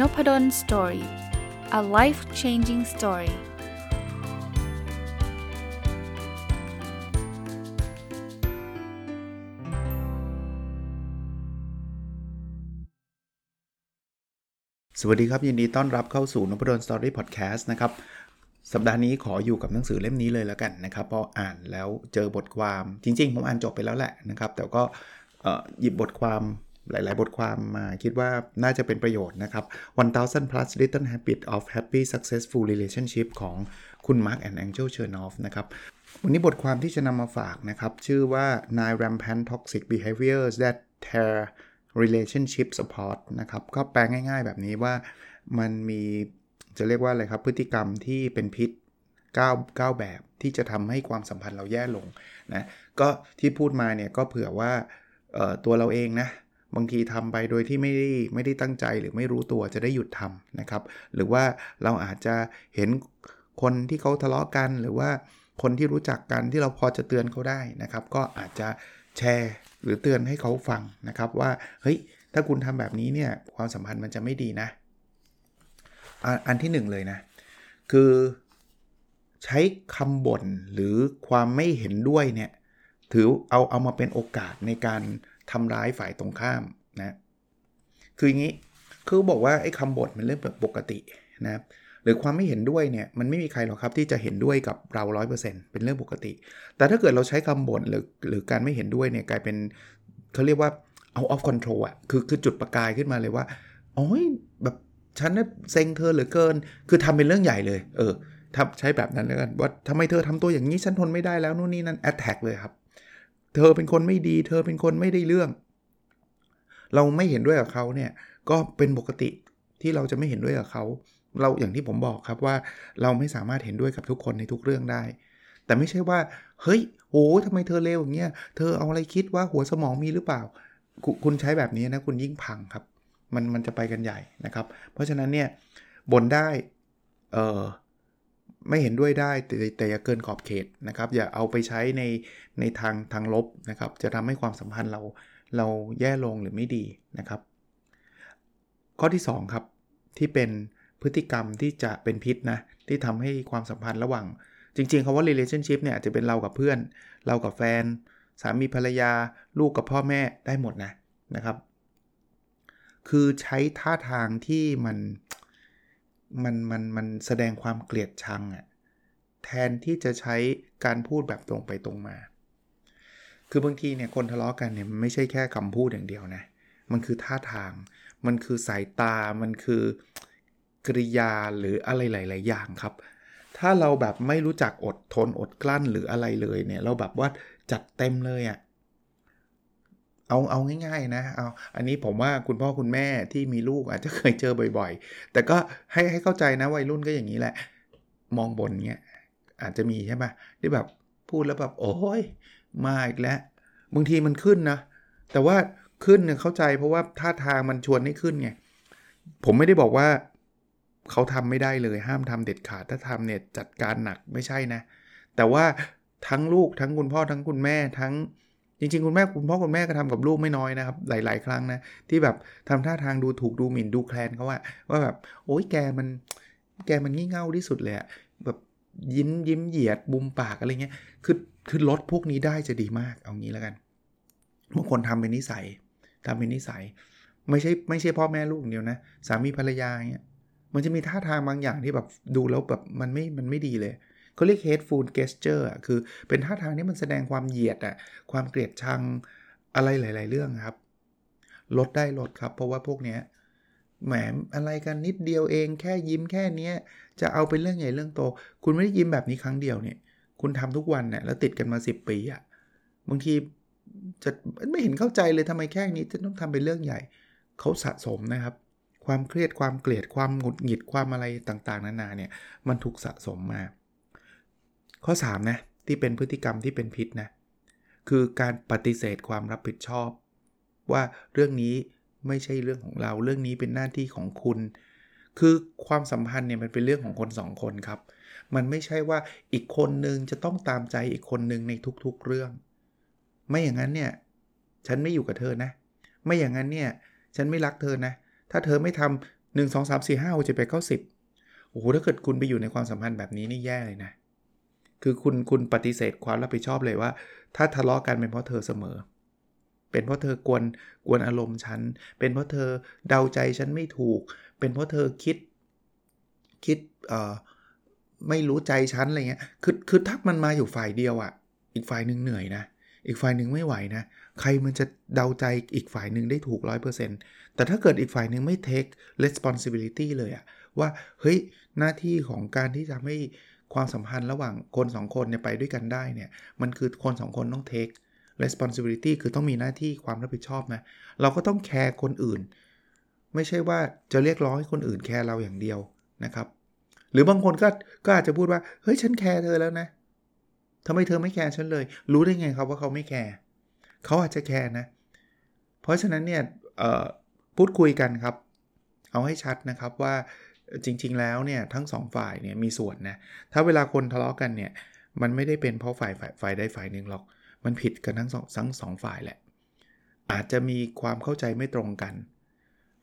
Nopadol Story a life changing story สวัสดีครับ ยินดีต้อนรับเข้าสู่นพดล Story พอดแคสต์นะครับ สัปดาห์นี้ขออยู่กับหนังสือเล่มนี้เลยแล้วกันนะครับเพราะอ่านแล้วเจอบทความจริง ๆ ผมอ่านจบไปแล้วแหละนะครับ แต่ก็หยิบบทความ หลาย ๆ บทความมาคิดว่าน่าจะเป็นประโยชน์นะครับ 1000 plus little habit of happy successful relationship ของคุณ Mark and Angel Chernoff นะครับวันนี้บทความที่จะนำมาฝากนะครับ ชื่อว่า nine rampant toxic behaviors that tear relationships apart นะครับ ก็แปลง่าย ๆ แบบนี้ว่ามันมีจะเรียกว่าอะไรครับ พฤติกรรมที่เป็นพิษ9 9แบบที่จะทำให้ความสัมพันธ์เราแย่ลงนะก็ที่พูดมาเนี่ยก็เผื่อว่าตัวเราเองนะ บางทีทำไปโดยที่ไม่ได้ไม่ได้ตั้งใจหรือไม่รู้ตัวจะได้หยุดทำนะครับ หรือว่าเราอาจจะเห็นคนที่เขาทะเลาะกัน หรือว่าคนที่รู้จักกันที่เราพอจะเตือนเขาได้นะครับ ก็อาจจะแชร์หรือเตือนให้เขาฟังนะครับว่าเฮ้ยถ้าคุณทำแบบนี้เนี่ยความสัมพันธ์มันจะไม่ดีนะ อันที่ 1 เลยนะ คือใช้คำบ่นหรือความไม่เห็นด้วยเนี่ยถือเอาเอามาเป็นโอกาสในการ ทำร้ายฝ่ายตรงข้ามนะคืออย่างนี้คือบอกว่าไอ้คำบ่นมันเรื่องแบบปกตินะหรือความไม่เห็นด้วยเนี่ยมันไม่มีใครหรอกครับที่จะเห็นด้วยกับเรา 100%เป็นเรื่องปกติ แต่ถ้าเกิดเราใช้คำบ่นหรือหรือการไม่เห็นด้วยเนี่ยกลายเป็นเขาเรียกว่าเอาออฟคอนโทรลอะคือคือจุดประกายขึ้นมาเลยว่าโอ้ยแบบฉันน่ะเซ็งเธอเหลือเกิน คือทำเป็นเรื่องใหญ่เลย เออทำใช้แบบนั้นแล้วกันว่าทำไมเธอทำตัวอย่างนี้ฉันทนไม่ได้แล้วนู่นนี่นั่นแอตแทกเลยครับ เธอเป็นคนไม่ดี เธอเป็นคนไม่ได้เรื่อง เราไม่เห็นด้วยกับเขาเนี่ยก็เป็นปกติที่เราจะไม่เห็นด้วยกับเขา เราอย่างที่ผมบอกครับว่าเราไม่สามารถเห็นด้วยกับทุกคนในทุกเรื่องได้ แต่ไม่ใช่ว่า เฮ้ยโอ้ทำไมเธอเลวอย่างเงี้ยเธอเอาอะไรคิดว่าหัวสมองมีหรือเปล่า คุณใช้แบบนี้นะคุณยิ่งพังครับ มันมันจะไปกันใหญ่นะครับ เพราะฉะนั้นเนี่ยบ่นได้เออ ไม่เห็นด้วยได้แต่แต่อย่าเกินขอบเขตนะครับ อย่าเอาไปใช้ในในทางทางลบนะครับ จะทำให้ความสัมพันธ์เราเราแย่ลงหรือไม่ดีนะครับ ข้อที่ 2 ครับ ที่เป็นพฤติกรรมที่จะเป็นพิษนะ ที่ทำให้ความสัมพันธ์ระหว่าง จริงๆคาว่า relationship เนี่ยจะเป็นเรากับเพื่อน เรากับแฟน สามีภรรยา ลูกกับพ่อแม่ได้หมดนะนะครับ คือใช้ท่าทางที่มัน มันมันมันแสดงความเกลียดชังอะแทนที่จะใช้การพูดแบบตรงไปตรงมา คือบางทีเนี่ยคนทะเลาะกันเนี่ยมันไม่ใช่แค่คำพูดอย่างเดียวนะ มันคือท่าทาง มันคือสายตา มันคือกริยาหรืออะไรหลาย ๆ อย่างครับ ถ้าเราแบบไม่รู้จักอดทนอดกลั้นหรืออะไรเลยเนี่ย เราแบบว่าจัดเต็มเลยอะ่ะ เอาเอาง่ายๆนะเอาอันนี้ผมว่าคุณพ่อคุณแม่ที่มีลูกอาจจะเคยเจอบ่อย ๆ แต่ก็ให้ให้เข้าใจนะวัยรุ่นก็อย่างนี้แหละ มองบนเงี้ยอาจจะมีใช่ไหมที่แบบพูดแล้วแบบ โอ้ยมาอีกแล้วบางทีมันขึ้นนะ แต่ว่าขึ้นเนี่ยเข้าใจเพราะว่าท่าทางมันชวนให้ขึ้นไงผมไม่ได้บอกว่าเขาทำไม่ได้เลยห้ามทำเด็ดขาดถ้าทำเนี่ยจัดการหนักไม่ใช่นะ แต่ว่าทั้งลูกทั้งคุณพ่อทั้งคุณแม่ทั้ง จริงๆ คุณแม่คุณพ่อคุณแม่ก็ทำกับลูกไม่น้อยนะครับ หลาย ๆ ครั้งนะ ที่แบบทำท่าทางดูถูกดูหมิ่นดูแคลนเขาว่าว่าแบบ โอ้ยแกมัน แกมันงี่เง่าที่สุดเลยอะแบบยิ้มยิ้มเหยียดบุมปากอะไรเงี้ยคือคือลดพวกนี้ได้จะดีมากเอางี้แล้วกันบางคนทำเป็นนิสัยทำเป็นนิสัย ไม่ใช่ไม่ใช่พ่อแม่ลูกเดียวนะ สามีภรรยาเงี้ยมันจะมีท่าทางบางอย่างที่แบบดูแล้วแบบมันไม่มันไม่ดีเลย เขาเรียก hateful gesture อะคือเป็นท่าทางที่มันแสดงความเหยียดอะความเกลียดชังอะไรหลาย ๆ เรื่องครับ ลดได้ลดครับ เพราะว่าพวกเนี้ยแหมอะไรกันนิดเดียวเองแค่ยิ้มแค่เนี้ย จะเอาเป็นเรื่องใหญ่เรื่องโต คุณไม่ได้ยิ้มแบบนี้ครั้งเดียวเนี่ย คุณทำทุกวันเนี่ยแล้วติดกันมา 10 ปีอะ่ะบางทีจะไม่เห็นเข้าใจเลยทำไมแค่นี้จะต้องทำเป็นเรื่องใหญ่เขาสะสมนะครับ ความเครียดความเกลียดความหงุดหงิดความอะไรต่างๆ นานาเนี่ย มันถูกสะสมมา ข้อ3นะที่เป็นพฤติกรรมที่เป็นพิษนะคือการปฏิเสธความรับผิดชอบ ว่าเรื่องนี้ไม่ใช่เรื่องของเรา เรื่องนี้เป็นหน้าที่ของคุณ คือความสัมพันธ์เนี่ยมันเป็นเรื่องของคน2คนครับ มันไม่ใช่ว่าอีกคนนึงจะต้องตามใจอีกคนนึงในทุกๆเรื่อง ไม่อย่างนั้นเนี่ยฉันไม่อยู่กับเธอนะ ไม่อย่างนั้นเนี่ยฉันไม่รักเธอนะ ถ้าเธอไม่ท1 2 3 4 5 6 7 8 9 10โอ้โหถ้าเกิดคุณไปอยู่ในความสัมพันธ์แบบนี้นี่แย่เลยนะ คือคุณคุณปฏิเสธความรับผิดชอบเลยว่า ถ้าทะเลาะกันเป็นเพราะเธอเสมอ เป็นเพราะเธอกวนกวนอารมณ์ฉัน เป็นเพราะเธอเดาใจฉันไม่ถูก เป็นเพราะเธอคิดคิดเอ่อไม่รู้ใจฉันอะไรเงี้ย คือคือถ้ามันมาอยู่ฝ่ายเดียวอะ่ะ อีกฝ่ายหนึ่งเหนื่อยนะ อีกฝ่ายหนึ่งไม่ไหวนะ ใครมันจะเดาใจอีกฝ่ายหนึ่งได้ถูก 100%แต่ถ้าเกิดอีกฝ่ายหนึ่งไม่ take responsibility เลยอะว่า เฮ้ย หน้าที่ของการที่จะให้ ความสัมพันธ์ระหว่างคน 2 คนเนี่ยไปด้วยกันได้เนี่ยมันคือคน 2 คนต้อง take responsibility คือต้องมีหน้าที่ความรับผิดชอบนะเราก็ต้องแคร์คนอื่น ไม่ใช่ว่าจะเรียกร้องให้คนอื่นแคร์เราอย่างเดียวนะครับ หรือบางคนก็ก็อาจจะพูดว่าเฮ้ยฉันแคร์เธอแล้วนะทำไมเธอไม่แคร์ฉันเลย รู้ได้ไงครับว่าเขาไม่แคร์เขาอาจจะแคร์นะ เพราะฉะนั้นเนี่ยพูดคุยกันครับ เอาให้ชัดนะครับว่า จริง ๆ แล้วเนี่ยทั้งสองฝ่ายเนี่ยมีส่วนนะถ้าเวลาคนทะเลาะกันเนี่ยมันไม่ได้เป็นเพราะฝ่ายฝ่ายฝ่ายใดฝ่ายหนึ่งหรอก มันผิดกันทั้งสองทั้งสองฝ่ายแหละ อาจจะมีความเข้าใจไม่ตรงกัน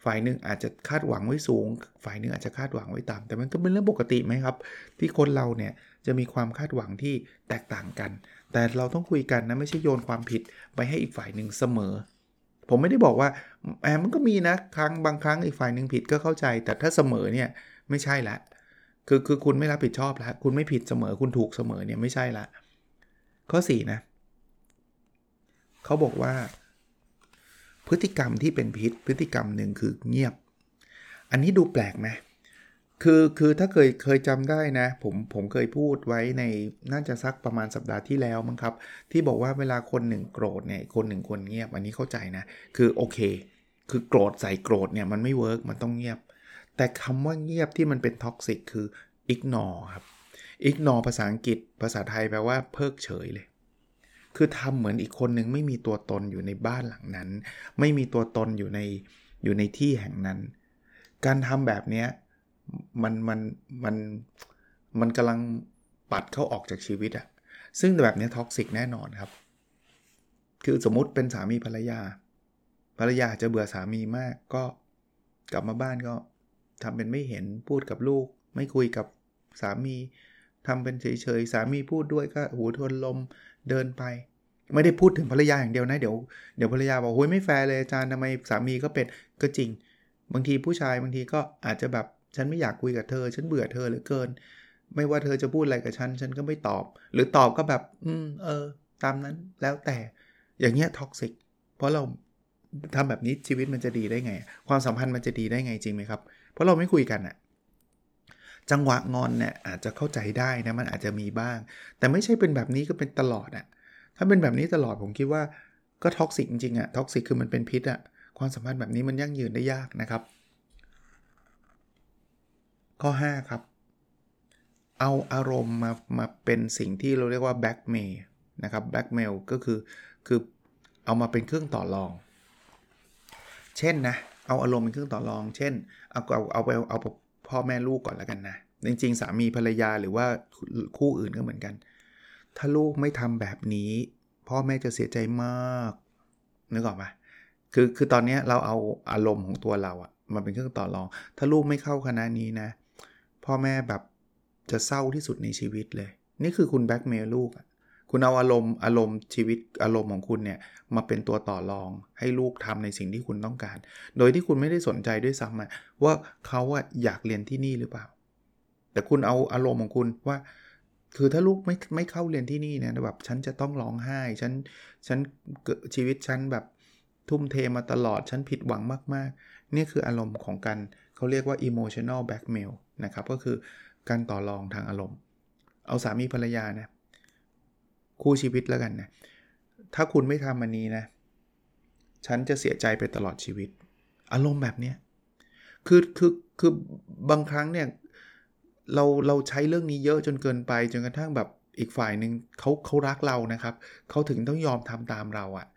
ฝ่ายหนึ่งอาจจะคาดหวังไว้สูง ฝ่ายหนึ่งอาจจะคาดหวังไว้ต่ำแต่มันก็เป็นเรื่องปกติไหมครับ ที่คนเราเนี่ยจะมีความคาดหวังที่แตกต่างกัน แต่เราต้องคุยกันนะไม่ใช่โยนความผิดไปให้อีกฝ่ายหนึ่งเสมอ ผมไม่ได้บอกว่าแอมมันก็มีนะครั้งบางครั้งอีกฝ่ายหนึ่งผิดก็เข้าใจ แต่ถ้าเสมอเนี่ยไม่ใช่ละคือคือคุณไม่รับผิดชอบแล้วคุณไม่ผิดเสมอคุณถูกเสมอเนี่ยไม่ใช่ละข้อ4นะเขาบอกว่า พฤติกรรมที่เป็นพิษ พฤติกรรมหนึ่งคือเงียบ อันนี้ดูแปลกไหม คือคือถ้าเคยเคยจำได้นะ ผมผมเคยพูดไว้ในน่าจะสักประมาณสัปดาห์ที่แล้วมั้งครับ ที่บอกว่าเวลาคนหนึ่งโกรธเนี่ยคนหนึ่งคนเงียบอันนี้เข้าใจนะ คือโอเค คือโกรธใส่โกรธเนี่ยมันไม่ work มันต้องเงียบ แต่คำว่าเงียบที่มันเป็น toxic คือ ignore ครับ ignore ภาษาอังกฤษ ภาษาไทยแปลว่าเพิกเฉยเลย คือทำเหมือนอีกคนหนึ่งไม่มีตัวตนอยู่ในบ้านหลังนั้น ไม่มีตัวตนอยู่ในอยู่ในที่แห่งนั้น การทำแบบนี้ มันมันมันมันกำลังปัดเขาออกจากชีวิตอะซึ่งแบบนี้ toxic แน่นอนครับ คือสมมุติเป็นสามีภรรยา ภรรยาจะเบื่อสามีมากก็กลับมาบ้านก็ทำเป็นไม่เห็นพูดกับลูก ไม่คุยกับสามีทำเป็นเฉยๆ สามีพูดด้วยก็หูทวนลมเดินไป ไม่ได้พูดถึงภรรยาอย่างเดียวนะ เดี๋ยวเดี๋ยวภรรยาบอกโอ้ยไม่แฟร์เลยอาจารย์ทำไมสามีก็เป็นก็จริง บางทีผู้ชายบางทีก็อาจจะแบบ ฉันไม่อยากคุยกับเธอ ฉันเบื่อเธอเหลือเกิน ไม่ว่าเธอจะพูดอะไรกับฉัน ฉันก็ไม่ตอบ หรือตอบก็แบบ อืม เออ ตามนั้น แล้วแต่ อย่างเงี้ย toxic เพราะเราทำแบบนี้ชีวิตมันจะดีได้ไง ความสัมพันธ์มันจะดีได้ไงจริงไหมครับ เพราะเราไม่คุยกันอะจังหวะงอนเนี่ยอาจจะเข้าใจได้นะมันอาจจะมีบ้าง แต่ไม่ใช่เป็นแบบนี้ก็เป็นตลอดอะถ้าเป็นแบบนี้ตลอดผมคิดว่าก็ toxic จริงอะ toxic คือมันเป็นพิษอะความสัมพันธ์แบบนี้มันยั่งยืนได้ยากนะครับ ข้อ 5 ครับ เอาอารมณ์มามาเป็นสิ่งที่เราเรียกว่าแบ็กเมย์นะครับแบ็กเมลก็คือคือเอามาเป็นเครื่องต่อรอง เช่นนะเอาอารมณ์เป็นเครื่องต่อรอง เช่นเอาเอาเอาไปเอาพ่อแม่ลูกก่อนแล้วกันนะจริงๆ สามีภรรยาหรือว่าคู่อื่นก็เหมือนกัน ถ้าลูกไม่ทำแบบนี้ พ่อแม่จะเสียใจมากนึกออกไหมคือคือตอนนี้เราเอาอารมณ์ของตัวเราอะมาเป็นเครื่องต่อรอง ถ้าลูกไม่เข้าคณะนี้นะ พ่อแม่แบบจะเศร้าที่สุดในชีวิตเลย นี่คือคุณแบ็กเมลลูกคุณเอาอารมณ์อารมณ์ชีวิตอารมณ์ของคุณเนี่ยมาเป็นตัวต่อรองให้ลูกทำในสิ่งที่คุณต้องการ โดยที่คุณไม่ได้สนใจด้วยซ้ำว่าเขาอะอยากเรียนที่นี่หรือเปล่า แต่คุณเอาอารมณ์ของคุณว่า คือถ้าลูกไม่ไม่เข้าเรียนที่นี่เนี่ยแบบฉันจะต้องร้องไห้ฉันฉันชีวิตฉันแบบทุ่มเทมาตลอดฉันผิดหวังมากๆ นี่คืออารมณ์ของการ เขาเรียกว่า emotional blackmail นะครับ ก็คือการต่อรองทางอารมณ์ เอาสามีภรรยานะ คู่ชีวิตแล้วกันนะ ถ้าคุณไม่ทำมันนี้นะ ฉันจะเสียใจไปตลอดชีวิต อารมณ์แบบเนี้ย คือคือคือบางครั้งเนี่ย เราเราใช้เรื่องนี้เยอะจนเกินไป จนกระทั่งแบบอีกฝ่ายหนึ่งเขาเขารักเรานะครับ เขาถึงต้องยอมทำตามเราอะ่ะ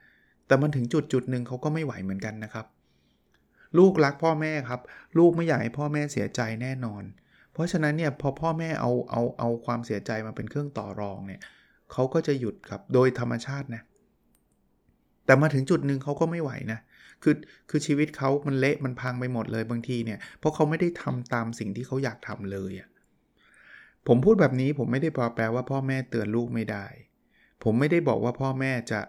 แต่มันถึงจุดจุดหนึ่งเขาก็ไม่ไหวเหมือนกันนะครับ ลูกรักพ่อแม่ครับ ลูกไม่อยากให้พ่อแม่เสียใจแน่นอน เพราะฉะนั้นเนี่ยพอพ่อแม่เอาเอาเอาความเสียใจมาเป็นเครื่องต่อรองเนี่ยเขาก็จะหยุดครับโดยธรรมชาตินะแต่มาถึงจุดหนึ่งเขาก็ไม่ไหวนะคือคือชีวิตเขามันเละมันพังไปหมดเลยบางทีเนี่ยเพราะเขาไม่ได้ทำตามสิ่งที่เขาอยากทำเลยอะผมพูดแบบนี้ผมไม่ได้แปลว่าพ่อแม่เตือนลูกไม่ได้ ผมไม่ได้บอกว่าพ่อแม่จะ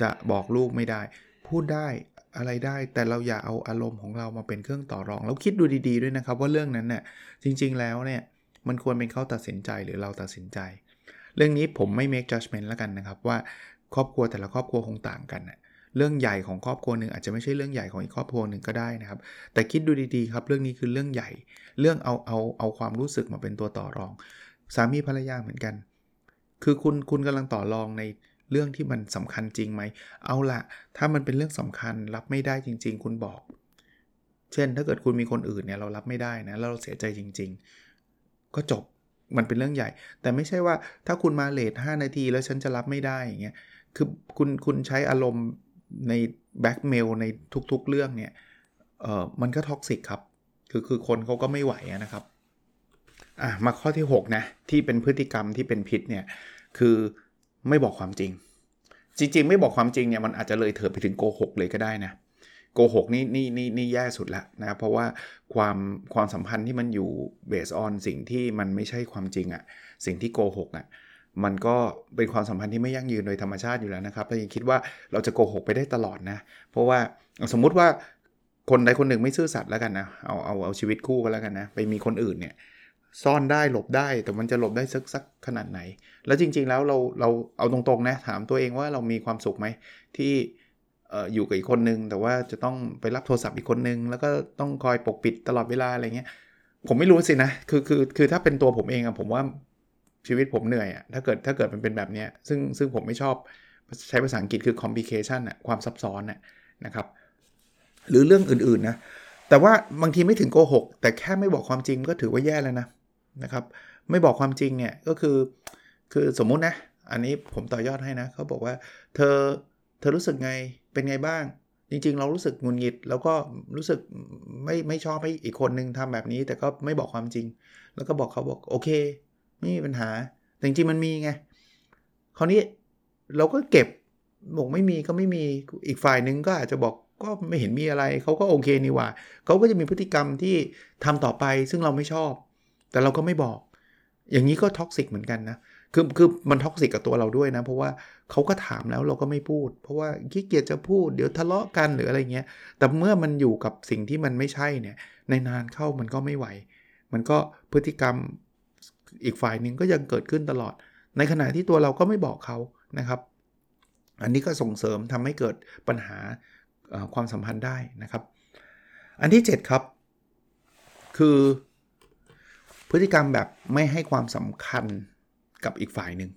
จะบอกลูกไม่ได้ พูดได้ อะไรได้ แต่เราอย่าเอาอารมณ์ของเรามาเป็นเครื่องต่อรอง แล้วคิดดูดีๆด้วยนะครับ ว่าเรื่องนั้นเนี่ยจริง ๆ แล้วเนี่ยมันควรเป็นเขาตัดสินใจหรือเราตัดสินใจ เรื่องนี้ผมไม่ make judgment แล้วกันนะครับ ว่าครอบครัวแต่ละครอบครัวคงต่างกันนะเรื่องใหญ่ของครอบครัวหนึ่งอาจจะไม่ใช่เรื่องใหญ่ของอีกครอบครัวหนึ่งก็ได้นะครับ แต่คิดดูดีๆครับ เรื่องนี้คือเรื่องใหญ่ เรื่องเอาเอาเอาความรู้สึกมาเป็นตัวต่อรอง สามีภรรยาเหมือนกัน คือคุณคุณกำลังต่อรองใน เรื่องที่มันสำคัญจริงไหม เอาละถ้ามันเป็นเรื่องสำคัญรับไม่ได้จริง ๆ คุณบอก เช่น ถ้าเกิดคุณมีคนอื่นเนี่ยเรารับไม่ได้นะเราเสียใจจริง ๆ ก็จบมันเป็นเรื่องใหญ่ แต่ไม่ใช่ว่าถ้าคุณมาเลท5นาทีแล้วฉันจะรับไม่ได้อย่างเงี้ยคือคุณคุณใช้อารมณ์ในแบ็กเมลในทุกๆเรื่องเนี่ยเออมันก็ท็อกซิกครับคือคือคนเขาก็ไม่ไหวนะครับอะมาข้อที่ 6 นะ ที่เป็นพฤติกรรมที่เป็นพิษเนี่ย คือ ไม่บอกความจริง จริง ๆ ไม่บอกความจริงเนี่ยมันอาจจะเลยเถิดไปถึงโกหกเลยก็ได้นะโกหกนี่นี่นี่นี่แย่สุดละนะเพราะว่าความความสัมพันธ์ที่มันอยู่เบสออนสิ่งที่มันไม่ใช่ความจริงอะ่ะสิ่งที่โกหกอะ่ะมันก็เป็นความสัมพันธ์ที่ไม่ยั่งยืนโดยธรรมชาติอยู่แล้วนะครับแต่ยังคิดว่าเราจะโกหกไปได้ตลอดนะ เพราะว่าสมมุติว่าคนใดคนหนึ่งไม่ซื่อสัตย์แล้วกันนะเอาเอาเอาชีวิตคู่กันแล้วกันนะไปมีคนอื่นเนี่ย ซ่อนได้หลบได้แต่มันจะหลบได้สักสักขนาดไหน แล้วจริง ๆ แล้วเราเราเอาตรงๆนะถามตัวเองว่าเรามีความสุขไหมที่อยู่กับอีกคนนึง แต่ว่าจะต้องไปรับโทรศัพท์อีกคนนึง แล้วก็ต้องคอยปกปิดตลอดเวลาอะไรเงี้ยผมไม่รู้สินะคือคือคือถ้าเป็นตัวผมเองอะผมว่าชีวิตผมเหนื่อยอะถ้าเกิดถ้าเกิดมันเป็นแบบนี้ซึ่งซึ่งผมไม่ชอบใช้ภาษาอังกฤษคือ complication อะความซับซ้อนอะนะครับ หรือเรื่องอื่นๆนะแต่ว่าบางทีไม่ถึงโกหกแต่แค่ไม่บอกความจริงก็ถือว่าแย่แล้วนะ นะครับ ไม่บอกความจริงเนี่ยก็คือ คือสมมุตินะ อันนี้ผมต่อยอดให้นะเขาบอกว่า เธอ เธอรู้สึกไง เป็นไงบ้าง จริง ๆ เรารู้สึกงุนงิด แล้วก็รู้สึกไม่ไม่ชอบให้อีกคนนึงทำแบบนี้ แต่ก็ไม่บอกความจริง แล้วก็บอกเขาบอกโอเค ไม่มีปัญหา แต่จริงๆมันมีไง คราวนี้เราก็เก็บบอกไม่มีก็ไม่มี อีกฝ่ายนึงก็อาจจะบอกก็ไม่เห็นมีอะไร เขาก็โอเคนี่ว่า เขาก็จะมีพฤติกรรมที่ทำต่อไปซึ่งเราไม่ชอบ แต่เราก็ไม่บอก อย่างนี้ก็ toxic เหมือนกันนะคือคือมัน toxic กับตัวเราด้วยนะ เพราะว่าเขาก็ถามแล้วเราก็ไม่พูด เพราะว่าขี้เกียจจะพูดเดี๋ยวทะเลาะกันหรืออะไรเงี้ยแต่เมื่อมันอยู่กับสิ่งที่มันไม่ใช่เนี่ยในนานเข้ามันก็ไม่ไหว มันก็พฤติกรรมอีกฝ่ายหนึ่งก็ยังเกิดขึ้นตลอด ในขณะที่ตัวเราก็ไม่บอกเขานะครับ อันนี้ก็ส่งเสริมทำให้เกิดปัญหาความสัมพันธ์ได้นะครับ อันที่ 7 ครับ คือ พฤติกรรมแบบไม่ให้ความสำคัญกับอีกฝ่ายหนึ่ง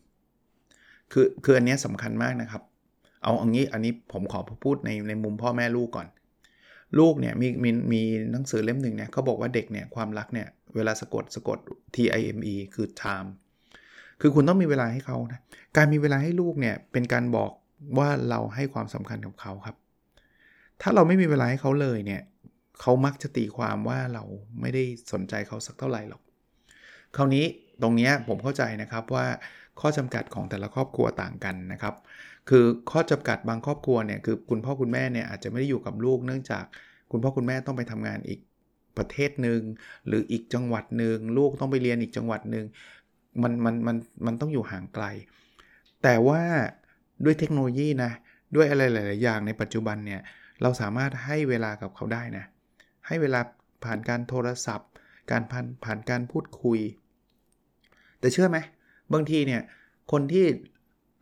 คือคืออันนี้สำคัญมากนะครับ เอาอันนี้อันนี้ผมขอพูดในในมุมพ่อแม่ลูกก่อน ลูกเนี่ยมีมีมีหนังสือเล่มหนึ่งเนี่ยเขาบอกว่าเด็กเนี่ยความรักเนี่ยเวลาสะกดสะกด T I M E คือ time คือคุณต้องมีเวลาให้เขานะการมีเวลาให้ลูกเนี่ยเป็นการบอกว่าเราให้ความสำคัญกับเขาครับ ถ้าเราไม่มีเวลาให้เขาเลยเนี่ยเขามักจะตีความว่าเราไม่ได้สนใจเขาสักเท่าไหร่หรอก คราวนี้ตรงนี้ผมเข้าใจนะครับว่าข้อจำกัดของแต่ละครอบครัวต่างกันนะครับ คือข้อจำกัดบางครอบครัวเนี่ยคือคุณพ่อคุณแม่เนี่ยอาจจะไม่ได้อยู่กับลูกเนื่องจากคุณพ่อคุณแม่ต้องไปทำงานอีกประเทศหนึ่งหรืออีกจังหวัดหนึ่งลูกต้องไปเรียนอีกจังหวัดหนึ่งมันมันมันมันต้องอยู่ห่างไกล แต่ว่าด้วยเทคโนโลยีนะด้วยอะไรหลาย ๆ อย่างในปัจจุบันเนี่ยเราสามารถให้เวลากับเขาได้นะให้เวลาผ่านการโทรศัพท์ การผ่านผ่านการพูดคุย แต่เชื่อไหมบางทีเนี่ยคนที่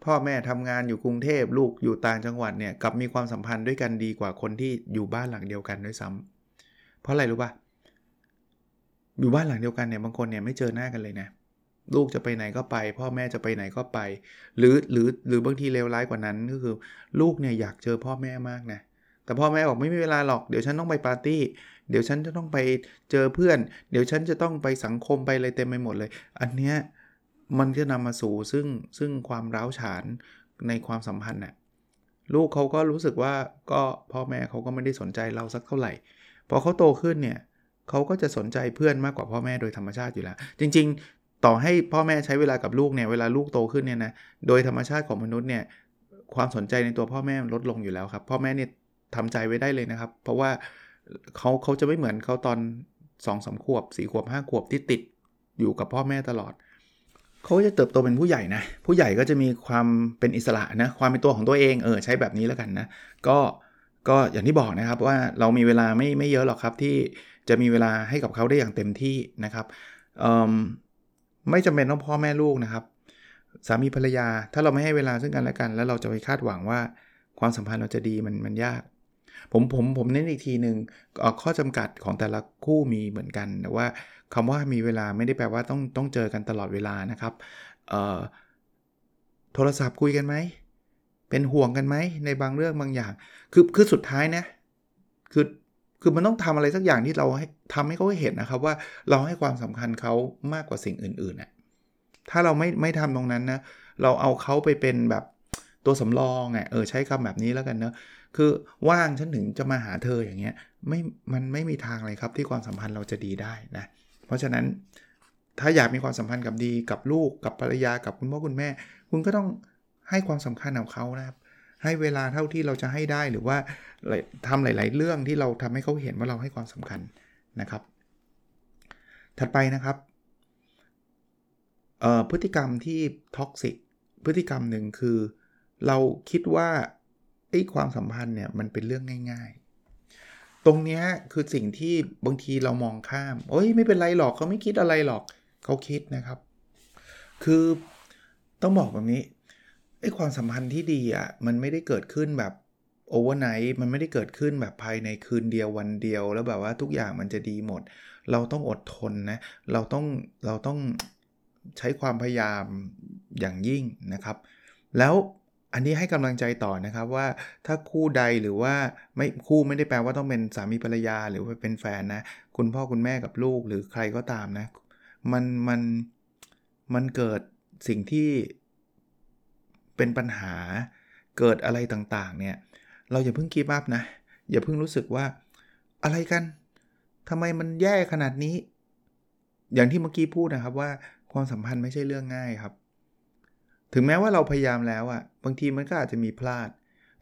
พ่อแม่ทำงานอยู่กรุงเทพลูกอยู่ต่างจังหวัดเนี่ยกับมีความสัมพันธ์ด้วยกันดีกว่าคนที่อยู่บ้านหลังเดียวกันด้วยซ้ำเพราะอะไรรู้ปะอยู่บ้านหลังเดียวกันเนี่ยบางคนเนี่ยไม่เจอหน้ากันเลยนะลูกจะไปไหนก็ไป พ่อแม่จะไปไหนก็ไป หรือหรือหรือบางทีเลวร้ายกว่านั้นก็คือ ลูกเนี่ยอยากเจอพ่อแม่มากนะแต่พ่อแม่บอกไม่มีเวลาหรอกเดี๋ยวฉันต้องไปปาร์ตี้ เดี๋ยวฉันจะต้องไปเจอเพื่อน เดี๋ยวฉันจะต้องไปสังคมไปอะไรเต็มไปหมดเลย อันเนี้ยมันจะนำมาสู่ซึ่งซึ่งความร้าวฉานในความสัมพันธ์น่ะลูกเขาก็รู้สึกว่าก็พ่อแม่เขาก็ไม่ได้สนใจเราสักเท่าไหร่พอเขาโตขึ้นเนี่ยเขาก็จะสนใจเพื่อนมากกว่าพ่อแม่โดยธรรมชาติอยู่แล้ว จริง ๆ ต่อให้พ่อแม่ใช้เวลากับลูกเนี่ยเวลาลูกโตขึ้นเนี่ยนะโดยธรรมชาติของมนุษย์เนี่ยความสนใจในตัวพ่อแม่ลดลงอยู่แล้วครับ พ่อแม่เนี่ยทำใจไว้ได้เลยนะครับ เพราะว่า เขาเขาจะไม่เหมือนเขาตอนสองสาขวบสี่ขวบห้าขวบที่ติดอยู่กับพ่อแม่ตลอด เขาจะเติบโตเป็นผู้ใหญ่นะ ผู้ใหญ่ก็จะมีความเป็นอิสระนะ ความเป็นตัวของตัวเองเออใช้แบบนี้แล้วกันนะ ก็ก็อย่างที่บอกนะครับว่าเรามีเวลาไม่ไม่เยอะหรอกครับที่จะมีเวลาให้กับเขาได้อย่างเต็มที่นะครับไม่จำเป็นต้องพ่อแม่ลูกนะครับ สามีภรรยาถ้าเราไม่ให้เวลาซึ่งกันและกัน แล้วเราจะไปคาดหวังว่าความสัมพันธ์เราจะดีมันมันยาก ผมผมผมเน้นอีกทีหนึ่งข้อจำกัดของแต่ละคู่มีเหมือนกัน แต่ว่าคำว่ามีเวลาไม่ได้แปลว่าต้องต้องเจอกันตลอดเวลานะครับโทรศัพท์คุยกันไหม เป็นห่วงกันไหมในบางเรื่องบางอย่าง คือคือสุดท้ายนะ คือคือมันต้องทำอะไรสักอย่างที่เราให้ทำให้เขาเห็นนะครับว่าเราให้ความสำคัญเขามากกว่าสิ่งอื่นๆนะถ้าเราไม่ไม่ทำตรงนั้นนะ เราเอาเขาไปเป็นแบบตัวสำรองอะเออใช้คำแบบนี้แล้วกันเนะ คือว่างฉันถึงจะมาหาเธออย่างเงี้ยไม่มันไม่มีทางเลยครับที่ความสัมพันธ์เราจะดีได้นะเพราะฉะนั้นถ้าอยากมีความสัมพันธ์กับดีกับลูกกับภรรยากับคุณพ่อคุณแม่ คุณก็ต้องให้ความสำคัญกับเขานะครับ ให้เวลาเท่าที่เราจะให้ได้หรือว่าทำหลาย ๆ เรื่องที่เราทำให้เขาเห็นว่าเราให้ความสำคัญนะครับ ถัดไปนะครับพฤติกรรมที่ท็อกซิกพฤติกรรมหนึ่งคือ เราคิดว่า ไอ้ความสัมพันธ์เนี่ยมันเป็นเรื่องง่าย ๆ ตรงนี้คือสิ่งที่บางทีเรามองข้ามโอ้ยไม่เป็นไรหรอกเขาไม่คิดอะไรหรอกเขาคิดนะครับ คือต้องบอกแบบนี้ไอ้ความสัมพันธ์ที่ดีอะมันไม่ได้เกิดขึ้นแบบovernight มันไม่ได้เกิดขึ้นแบบภายในคืนเดียววันเดียว แล้วแบบว่าทุกอย่างมันจะดีหมด เราต้องอดทนนะเราต้องเราต้องใช้ความพยายามอย่างยิ่งนะครับ แล้ว อันนี้ให้กำลังใจต่อนะครับว่าถ้าคู่ใดหรือว่าไม่คู่ไม่ได้แปลว่าต้องเป็นสามีภรรยาหรือว่าเป็นแฟนนะ คุณพ่อคุณแม่กับลูกหรือใครก็ตามนะ มันมันมันเกิดสิ่งที่เป็นปัญหาเกิดอะไรต่างๆ เนี่ย เราอย่าเพิ่งกีบอัพนะ อย่าเพิ่งรู้สึกว่าอะไรกันทำไมมันแย่ขนาดนี้ อย่างที่เมื่อกี้พูดนะครับว่าความสัมพันธ์ไม่ใช่เรื่องง่ายครับ ถึงแม้ว่าเราพยายามแล้วอะ่ะบางทีมันก็อาจจะมีพลาด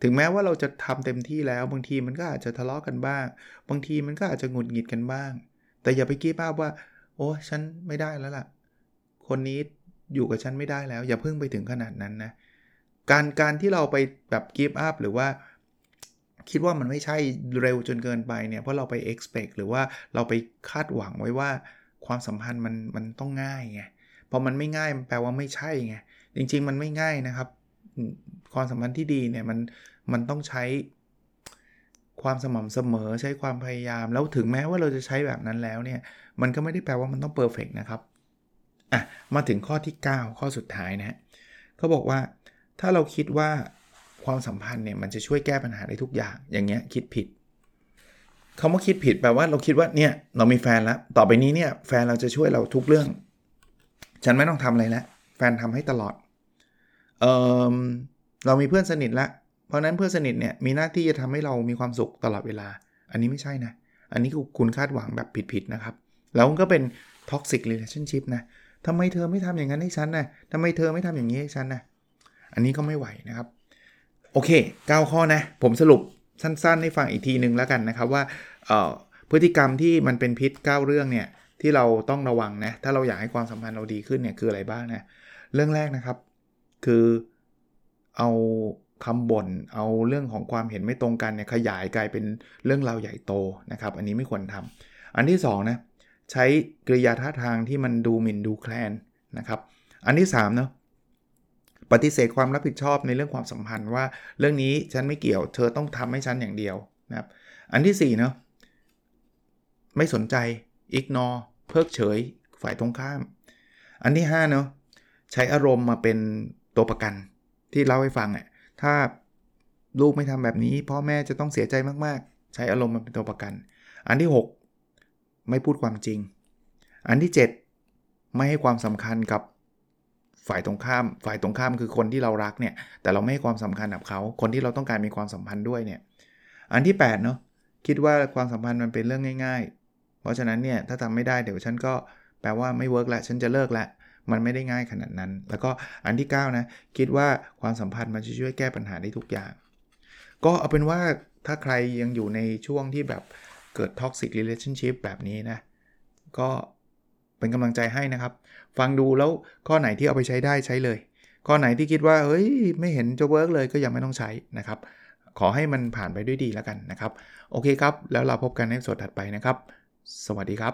ถึงแม้ว่าเราจะทำเต็มที่แล้ว บางทีมันก็อาจจะทะเลาะกันบ้าง บางทีมันก็อาจจะหงุดหงิดกันบ้าง แต่อย่าไปกี้ภาพว่า โอ้ฉันไม่ได้แล้วล่ะ คนนี้อยู่กับฉันไม่ได้แล้ว อย่าเพิ่งไปถึงขนาดนั้นนะการการที่เราไปแบบกีบอัพหรือว่า คิดว่ามันไม่ใช่เร็วจนเกินไปเนี่ยเพราะเราไป expect หรือว่าเราไปคาดหวังไว้ว่า ความสัมพันธ์มันมันต้องง่ายไงพอมันไม่ง่ายมันแปลว่าไม่ใช่ไง จริง ๆ มันไม่ง่ายนะครับ ความสัมพันธ์ที่ดีเนี่ยมันมันต้องใช้ความสม่ำเสมอใช้ความพยายาม แล้วถึงแม้ว่าเราจะใช้แบบนั้นแล้วเนี่ย มันก็ไม่ได้แปลว่ามันต้องเพอร์เฟกนะครับอะมาถึงข้อที่ 9 ข้อสุดท้ายนะเขาบอกว่าถ้าเราคิดว่าความสัมพันธ์เนี่ยมันจะช่วยแก้ปัญหาได้ทุกอย่างอย่างเงี้ยคิดผิดคาว่าคิดผิดแปลว่าเราคิดว่าเนี่ยเรามีแฟนแล้ว ต่อไปนี้เนี่ยแฟนเราจะช่วยเราทุกเรื่อง ฉันไม่ต้องทำอะไรแล้วแฟนทำให้ตลอด เออเรามีเพื่อนสนิทละ เพราะนั้นเพื่อนสนิทเนี่ยมีหน้าที่จะทำให้เรามีความสุขตลอดเวลา อันนี้ไม่ใช่นะ อันนี้คือคุณคาดหวังแบบผิดๆนะครับ แล้วก็เป็น toxic relationship นะทำไมเธอไม่ทำอย่างนั้นให้ฉันนะทำไมเธอไม่ทำอย่างนี้ให้ฉันนะอันนี้ก็ไม่ไหวนะครับ โอเค 9 ข้อนะ ผมสรุปสั้นๆ ให้ฟังอีกทีหนึ่งแล้วกันนะครับว่าพฤติกรรมที่มันเป็นพิษ 9 เรื่องเนี่ยที่เราต้องระวังนะ ถ้าเราอยากให้ความสัมพันธ์เราดีขึ้นเนี่ยคืออะไรบ้างนะ เรื่องแรกนะครับ คือเอาคำบ่นเอาเรื่องของความเห็นไม่ตรงกันเนี่ยขยายกลายเป็นเรื่องราวใหญ่โตนะครับ อันนี้ไม่ควรทำอันที่2นะใช้กริยาท่าทางที่มันดูหมิ่นดูแคลนนะครับ อันที่3เนาะปฏิเสธความรับผิดชอบในเรื่องความสัมพันธ์ว่าเรื่องนี้ฉันไม่เกี่ยว เธอต้องทำให้ฉันอย่างเดียวนะครับ อันที่4เนาะไม่สนใจ ignore เพิกเฉย ฝ่ายตรงข้าม อันที่5เนาะใช้อารมณ์มาเป็น ตัวประกันที่เล่าให้ฟังอะถ้าลูกไม่ทำแบบนี้ พ่อแม่จะต้องเสียใจมากๆ ใช้อารมณ์มาเป็นตัวประกัน อันที่ 6 ไม่พูดความจริง อันที่ 7 ไม่ให้ความสำคัญกับฝ่ายตรงข้าม ฝ่ายตรงข้ามคือคนที่เรารักเนี่ย แต่เราไม่ให้ความสำคัญกับเขา คนที่เราต้องการมีความสัมพันธ์ด้วยเนี่ย อันที่8เนาะคิดว่าความสัมพันธ์มันเป็นเรื่องง่าย ๆ เพราะฉะนั้นเนี่ยถ้าทำไม่ได้เดี๋ยวฉันก็แปลว่าไม่ work ละฉันจะเลิกละ มันไม่ได้ง่ายขนาดนั้น แล้วก็อันที่9นะคิดว่าความสัมพันธ์มันจะช่วยแก้ปัญหาได้ทุกอย่าง ก็เอาเป็นว่าถ้าใครยังอยู่ในช่วงที่แบบเกิด toxic relationship แบบนี้นะ ก็เป็นกำลังใจให้นะครับ ฟังดูแล้วข้อไหนที่เอาไปใช้ได้ใช้เลย ข้อไหนที่คิดว่าเฮ้ยไม่เห็นจะ work เลยก็ยังไม่ต้องใช้นะครับ ขอให้มันผ่านไปด้วยดีแล้วกันนะครับ โอเคครับ แล้วเราพบกันในสดถัดไปนะครับ สวัสดีครับ